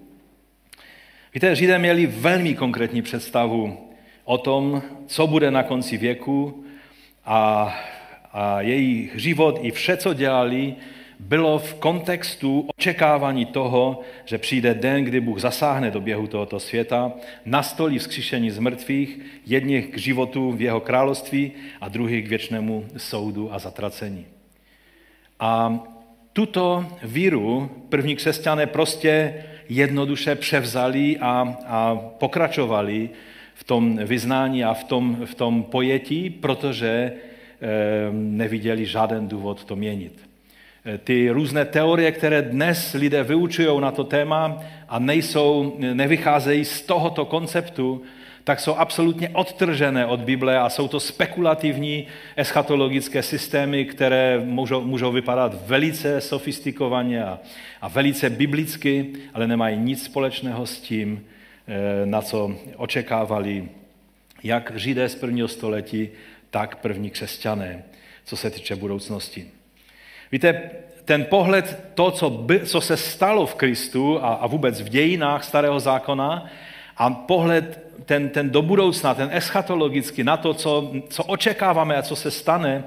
Víte, Židé měli velmi konkrétní představu o tom, co bude na konci věku a, a jejich život i vše, co dělali, bylo v kontextu očekávání toho, že přijde den, kdy Bůh zasáhne do běhu tohoto světa, nastolí vzkříšení z mrtvých, jedních k životu v jeho království a druhých k věčnému soudu a zatracení. A tuto víru první křesťané prostě jednoduše převzali a, a pokračovali v tom vyznání a v tom, v tom pojetí, protože neviděli žádný důvod to měnit. E, ty různé teorie, které dnes lidé vyučují na to téma a nejsou, nevycházejí z tohoto konceptu, tak jsou absolutně odtržené od Bible a jsou to spekulativní eschatologické systémy, které můžou, můžou vypadat velice sofistikovaně a, a velice biblicky, ale nemají nic společného s tím, eh, na co očekávali jak Židé z prvního století, tak první křesťané, co se týče budoucnosti. Víte, ten pohled, to, co, by, co se stalo v Kristu a, a vůbec v dějinách Starého zákona, a pohled ten, ten do budoucna, ten eschatologicky, na to, co, co očekáváme a co se stane,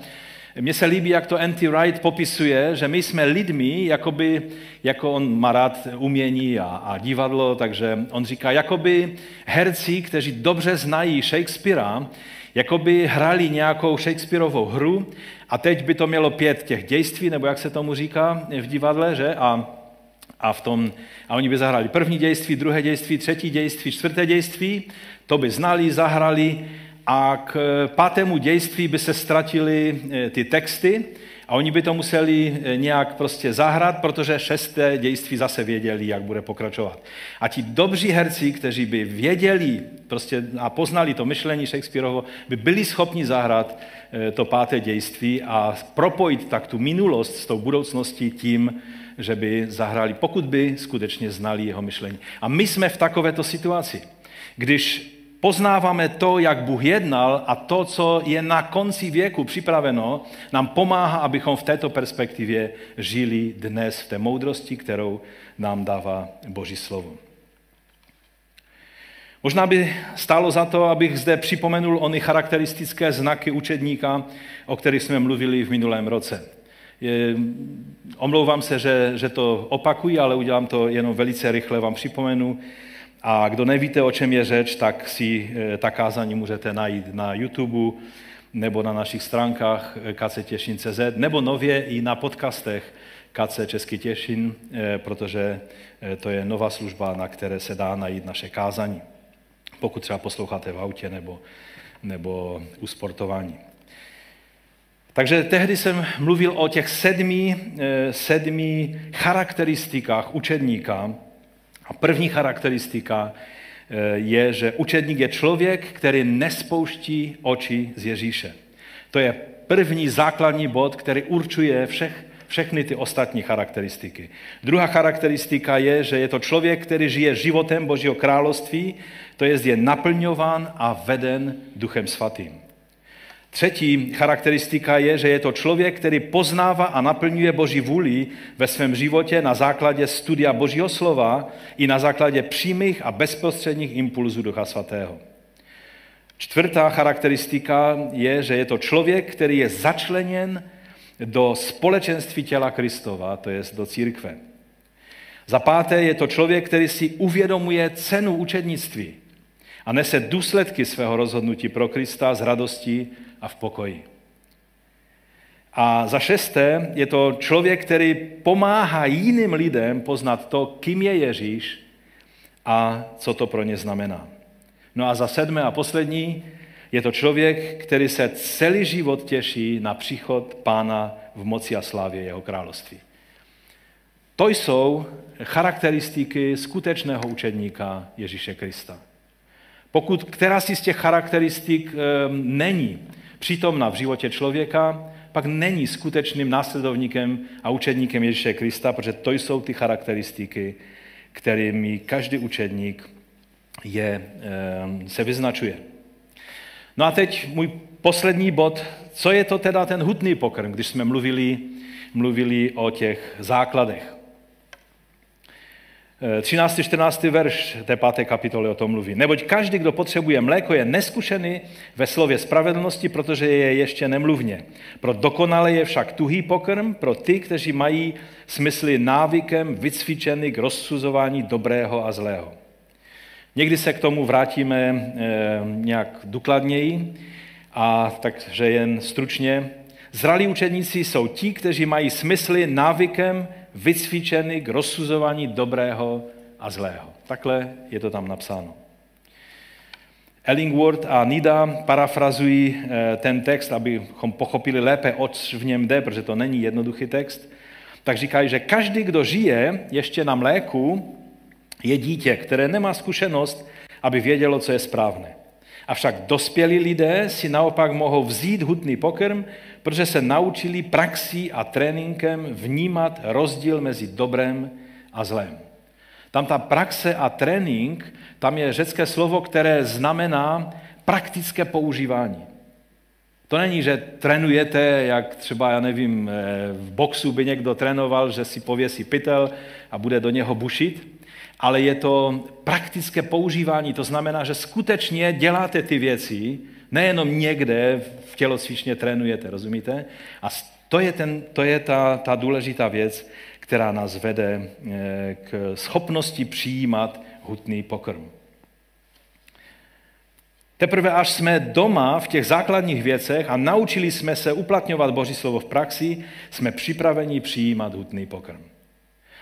mně se líbí, jak to N.T. Wright popisuje, že my jsme lidmi, jakoby, jako on má rád umění a, a divadlo, takže on říká, jakoby herci, kteří dobře znají Shakespearea, jakoby hrali nějakou Shakespeareovou hru a teď by to mělo pět těch dějství, nebo jak se tomu říká v divadle, že? A a, v tom, a oni by zahrali první dějství, druhé dějství, třetí dějství, čtvrté dějství, to by znali, zahrali a k pátému dějství by se ztratili eh, ty texty a oni by to museli eh, nějak prostě zahrát, protože šesté dějství zase věděli, jak bude pokračovat. A ti dobří herci, kteří by věděli prostě a poznali to myšlení Shakespeareovo, by byli schopni zahrát eh, to páté dějství a propojit tak tu minulost s tou budoucností tím, že by zahráli, pokud by skutečně znali jeho myšlení. A my jsme v takovéto situaci, když poznáváme to, jak Bůh jednal a to, co je na konci věku připraveno, nám pomáhá, abychom v této perspektivě žili dnes v té moudrosti, kterou nám dává Boží slovo. Možná by stálo za to, abych zde připomenul ony charakteristické znaky učedníka, o kterých jsme mluvili v minulém roce. Je, omlouvám se, že, že to opakuji, ale udělám to jenom velice rychle, vám připomenu. A kdo nevíte, o čem je řeč, tak si eh, ta kázání můžete najít na YouTube nebo na našich stránkách eh, kcetěšin.cz nebo nově i na podcastech KC Český Těšin, eh, protože to je nová služba, na které se dá najít naše kázání, pokud třeba posloucháte v autě nebo, nebo u sportování. Takže tehdy jsem mluvil o těch sedmi, sedmi charakteristikách učedníka. A první charakteristika eh, je, že učedník je člověk, který nespouští oči z Ježíše. To je první základní bod, který určuje všech, všechny ty ostatní charakteristiky. Druhá charakteristika je, že je to člověk, který žije životem Božího království, to je, je naplňován a veden Duchem Svatým. Třetí charakteristika je, že je to člověk, který poznává a naplňuje Boží vůli ve svém životě na základě studia Božího slova i na základě přímých a bezprostředních impulzů Ducha Svatého. Čtvrtá charakteristika je, že je to člověk, který je začleněn do společenství těla Kristova, to je do církve. Za páté je to člověk, který si uvědomuje cenu učednictví a nese důsledky svého rozhodnutí pro Krista s radostí a v pokoji. A za šesté je to člověk, který pomáhá jiným lidem poznat to, kým je Ježíš a co to pro ně znamená. No a za sedmé a poslední je to člověk, který se celý život těší na příchod pána v moci a slávě jeho království. To jsou charakteristiky skutečného učedníka Ježíše Krista. Pokud která si z těch charakteristik e, není přítomna v životě člověka, pak není skutečným následovníkem a učedníkem Ježíše Krista, protože to jsou ty charakteristiky, kterými každý učedník je, se vyznačuje. No a teď můj poslední bod, co je to teda ten hutný pokrm, když jsme mluvili, mluvili o těch základech. 13. 14. verš té páté kapitoly o tom mluví. Neboť každý, kdo potřebuje mléko, je neskušený ve slově spravedlnosti, protože je ještě nemluvně. Pro dokonale je však tuhý pokrm pro ty, kteří mají smysly návykem vycvičený k rozsuzování dobrého a zlého. Někdy se k tomu vrátíme e, nějak důkladněji, a takže jen stručně. Zralí učedníci jsou ti, kteří mají smysly návykem vycvičeny k rozsuzování dobrého a zlého. Takhle je to tam napsáno. Ellingworth a Nida parafrazují eh, ten text, abychom pochopili lépe, oč v něm jde, protože to není jednoduchý text. Tak říkají, že každý, kdo žije ještě na mléku, je dítě, které nemá zkušenost, aby vědělo, co je správné. Avšak dospělí lidé si naopak mohou vzít hutný pokrm, protože se naučili praxí a tréninkem vnímat rozdíl mezi dobrem a zlem. Tam ta praxe a trénink, tam je řecké slovo, které znamená praktické používání. To není, že trénujete, jak třeba, já nevím, eh, v boxu by někdo trénoval, že si pověsí pytel a bude do něho bušit, ale je to praktické používání. To znamená, že skutečně děláte ty věci, nejenom někde v tělocvičně trénujete, rozumíte? A to je, ten, to je ta, ta důležitá věc, která nás vede eh, k schopnosti přijímat hutný pokrm. Teprve až jsme doma v těch základních věcech a naučili jsme se uplatňovat Boží slovo v praxi, jsme připraveni přijímat hutný pokrm.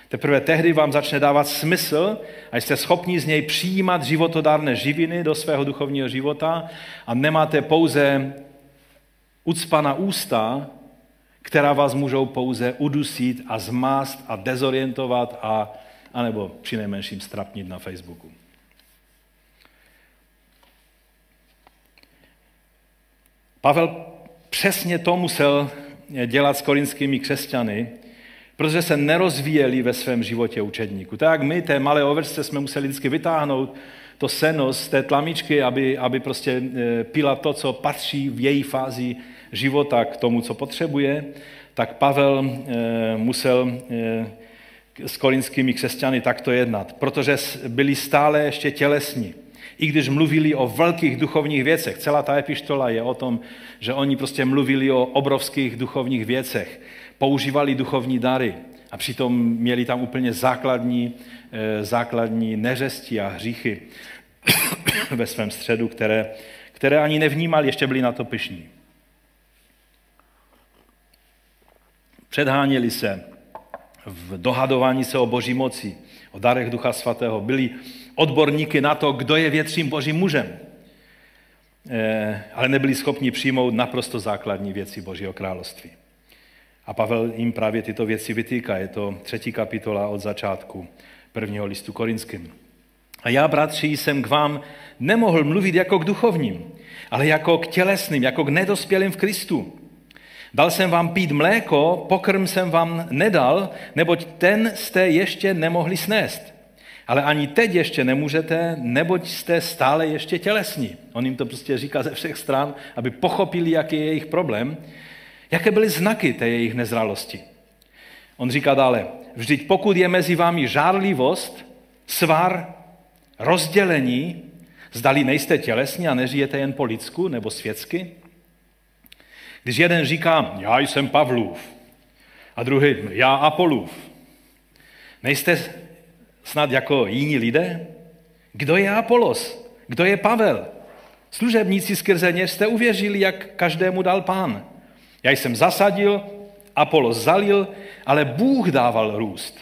Teprve tehdy vám začne dávat smysl a jste schopni z něj přijímat životodárné živiny do svého duchovního života a nemáte pouze ucpaná ústa, která vás můžou pouze udusit a zmást a dezorientovat a anebo přinejmenším strapnit na Facebooku. Pavel přesně to musel dělat s korinskými křesťany, protože se nerozvíjeli ve svém životě učedníku. Tak my, té malé ovečce, jsme museli vždycky vytáhnout to seno z té tlamičky, aby, aby prostě e, pila to, co patří v její fázi života k tomu, co potřebuje, tak Pavel e, musel e, s korinskými křesťany takto jednat, protože byli stále ještě tělesní. I když mluvili o velkých duchovních věcech, celá ta epištola je o tom, že oni prostě mluvili o obrovských duchovních věcech používali duchovní dary a přitom měli tam úplně základní, eh, základní neřesti a hříchy ve svém středu, které, které ani nevnímali, ještě byli na to pyšní. Předháněli se v dohadování se o boží moci, o darech Ducha Svatého. Byli odborníky na to, kdo je větším božím mužem. Eh, ale nebyli schopni přijmout naprosto základní věci Božího království. A Pavel jim právě tyto věci vytýká. Je to třetí kapitola od začátku prvního listu korinským. A já, bratři, jsem k vám nemohl mluvit jako k duchovním, ale jako k tělesným, jako k nedospělým v Kristu. Dal jsem vám pít mléko, pokrm jsem vám nedal, neboť ten jste ještě nemohli snést. Ale ani teď ještě nemůžete, neboť jste stále ještě tělesní. On jim to prostě říká ze všech stran, aby pochopili, jaký je jejich problém. Jaké byly znaky té jejich nezralosti? On říká dále, vždyť pokud je mezi vámi žárlivost, svar, rozdělení, zdali nejste tělesní a nežijete jen po lidsku nebo světsky? Když jeden říká, já jsem Pavlův, a druhý, já Apolův, nejste snad jako jiní lidé? Kdo je Apolos? Kdo je Pavel? Služebníci skrze ně jste uvěřili, jak každému dal pán. Já jsem zasadil, Apollo zalil, ale Bůh dával růst.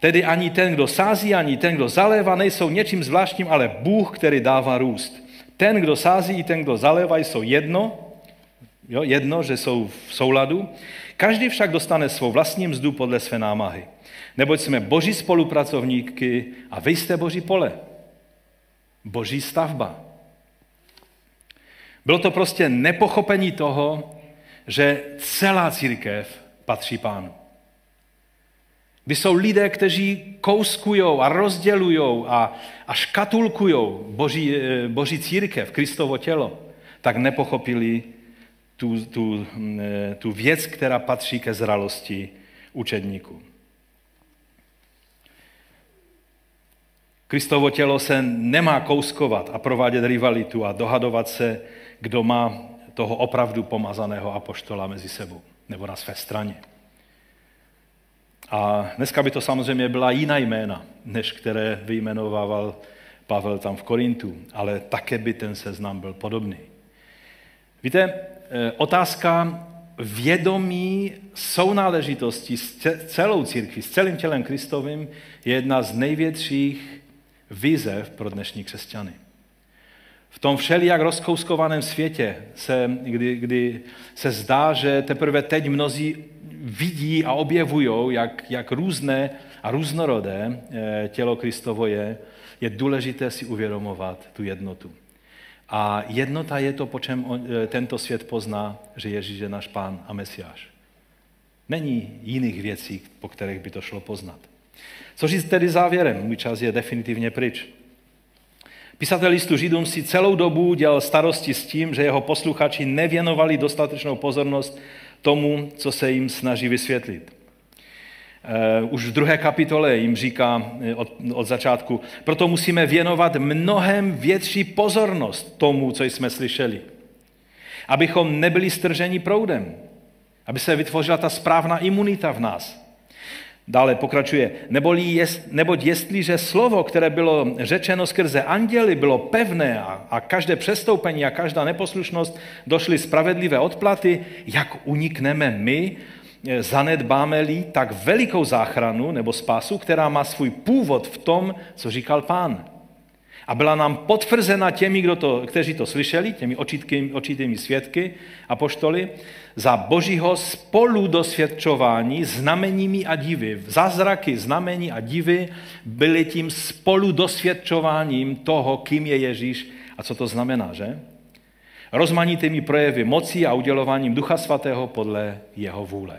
Tedy ani ten, kdo sází, ani ten, kdo zalévá, nejsou něčím zvláštním, ale Bůh, který dává růst. Ten, kdo sází, i ten, kdo zalévá, jsou jedno, jo, jedno, že jsou v souladu. Každý však dostane svou vlastní mzdu podle své námahy. Neboť jsme boží spolupracovníky a vy jste boží pole. Boží stavba. Bylo to prostě nepochopení toho, že celá církev patří pánu. Kdy jsou lidé, kteří kouskují a rozdělují a, a škatulkují boží, eh, boží církev, Kristovo tělo, tak nepochopili tu, tu, tu věc, která patří ke zralosti učedníků. Kristovo tělo se nemá kouskovat a provádět rivalitu a dohadovat se, kdo má toho opravdu pomazaného apoštola mezi sebou nebo na své straně. A dneska by to samozřejmě byla jiná jména, než které vyjmenovával Pavel tam v Korintu, ale také by ten seznam byl podobný. Víte, eh, otázka vědomí sounáležitosti s celou církví, s celým tělem Kristovým je jedna z největších výzev pro dnešní křesťany. V tom všelijak rozkouskovaném světě, se, kdy, kdy se zdá, že teprve teď mnozí vidí a objevují, jak, jak různé a různorodé eh, tělo Kristovo je, je důležité si uvědomovat tu jednotu. A jednota je to, po čem eh, tento svět pozná, že Ježíš je náš pán a mesiáš. Není jiných věcí, po kterých by to šlo poznat. Co říct tedy závěrem? Můj čas je definitivně pryč. Pisatel listu Židům si celou dobu dělal starosti s tím, že jeho posluchači nevěnovali dostatečnou pozornost tomu, co se jim snaží vysvětlit. Eh, už v druhé kapitole jim říká eh, od, od začátku, proto musíme věnovat mnohem větší pozornost tomu, co jsme slyšeli. Abychom nebyli strženi proudem. Aby se vytvořila ta správná imunita v nás. Dále pokračuje, neboli jest, neboť jestliže slovo, které bylo řečeno skrze anděly, bylo pevné a, a každé přestoupení a každá neposlušnost došly spravedlivé odplaty, jak unikneme my, eh, zanedbáme-li tak velikou záchranu nebo spásu, která má svůj původ v tom, co říkal pán. A byla nám potvrzena těmi, kdo to, kteří to slyšeli, těmi očitými svědky a poštoli, za božího spolu dosvědčování znameními a divy. Zázraky, znamení a divy byly tím spolu dosvědčováním toho, kým je Ježíš a co to znamená, že? Rozmanitými projevy moci a udělováním Ducha Svatého podle jeho vůle.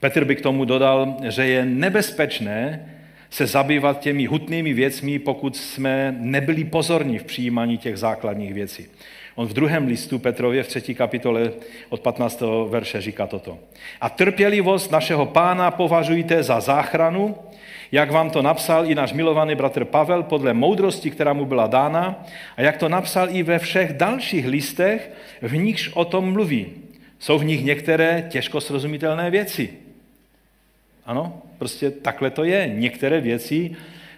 Petr by k tomu dodal, že je nebezpečné se zabývat těmi hutnými věcmi, pokud jsme nebyli pozorní v přijímání těch základních věcí. On v druhém listu Petrově v třetí kapitole od 15. verše říká toto. A trpělivost našeho pána považujte za záchranu, jak vám to napsal i náš milovaný bratr Pavel podle moudrosti, která mu byla dána, a jak to napsal i ve všech dalších listech, v nichž o tom mluví. Jsou v nich některé těžko srozumitelné věci. Ano, prostě takhle to je. Některé věci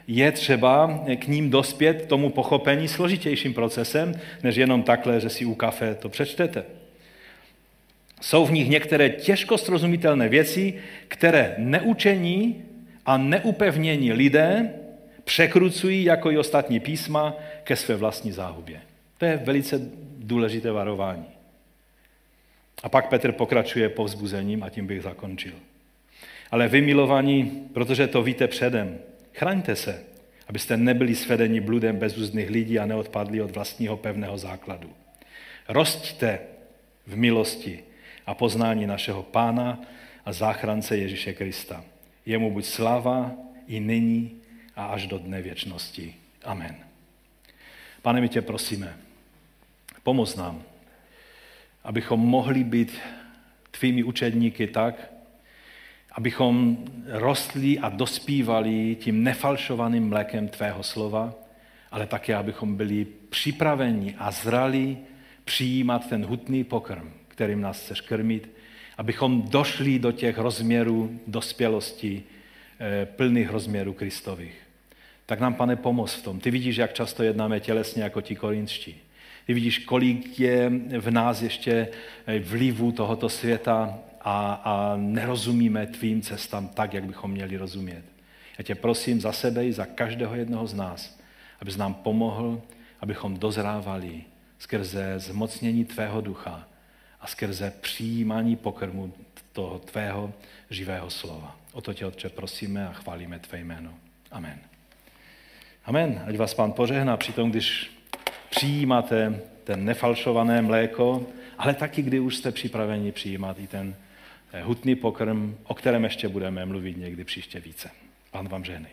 je třeba k ním dospět tomu pochopení složitějším procesem, než jenom takhle, že si u kafe to přečtete. Jsou v nich některé těžko srozumitelné věci, které neučení a neupevnění lidé překrucují jako i ostatní písma ke své vlastní záhubě. To je velice důležité varování. A pak Petr pokračuje povzbuzením a tím bych zakončil. Ale vy, milovaní, protože to víte předem, chraňte se, abyste nebyli svedeni bludem bezúzných lidí a neodpadli od vlastního pevného základu. Rosťte v milosti a poznání našeho Pána a záchrance Ježíše Krista. Jemu buď sláva i nyní a až do dne věčnosti. Amen. Pane, my tě prosíme, pomoz nám, abychom mohli být tvými učedníky tak, abychom rostli a dospívali tím nefalšovaným mlékem tvého slova, ale také, abychom byli připraveni a zrali přijímat ten hutný pokrm, kterým nás chceš krmit, abychom došli do těch rozměrů dospělosti, eh, plných rozměrů Kristových. Tak nám, pane, pomoz v tom. Ty vidíš, jak často jednáme tělesně jako ti korinčtí. Ty vidíš, kolik je v nás ještě eh, vlivu tohoto světa a, a nerozumíme tvým cestám tak, jak bychom měli rozumět. Já tě prosím za sebe i za každého jednoho z nás, abys nám pomohl, abychom dozrávali skrze zmocnění tvého ducha a skrze přijímání pokrmu toho tvého živého slova. O to tě, Otče, prosíme a chválíme tvé jméno. Amen. Amen. Ať vás pán při tom, když přijímáte ten nefalšované mléko, ale taky, kdy už jste připraveni přijímat i ten hutný pokrm, o kterém ještě budeme mluvit někdy příště více. Pán vám žehnej.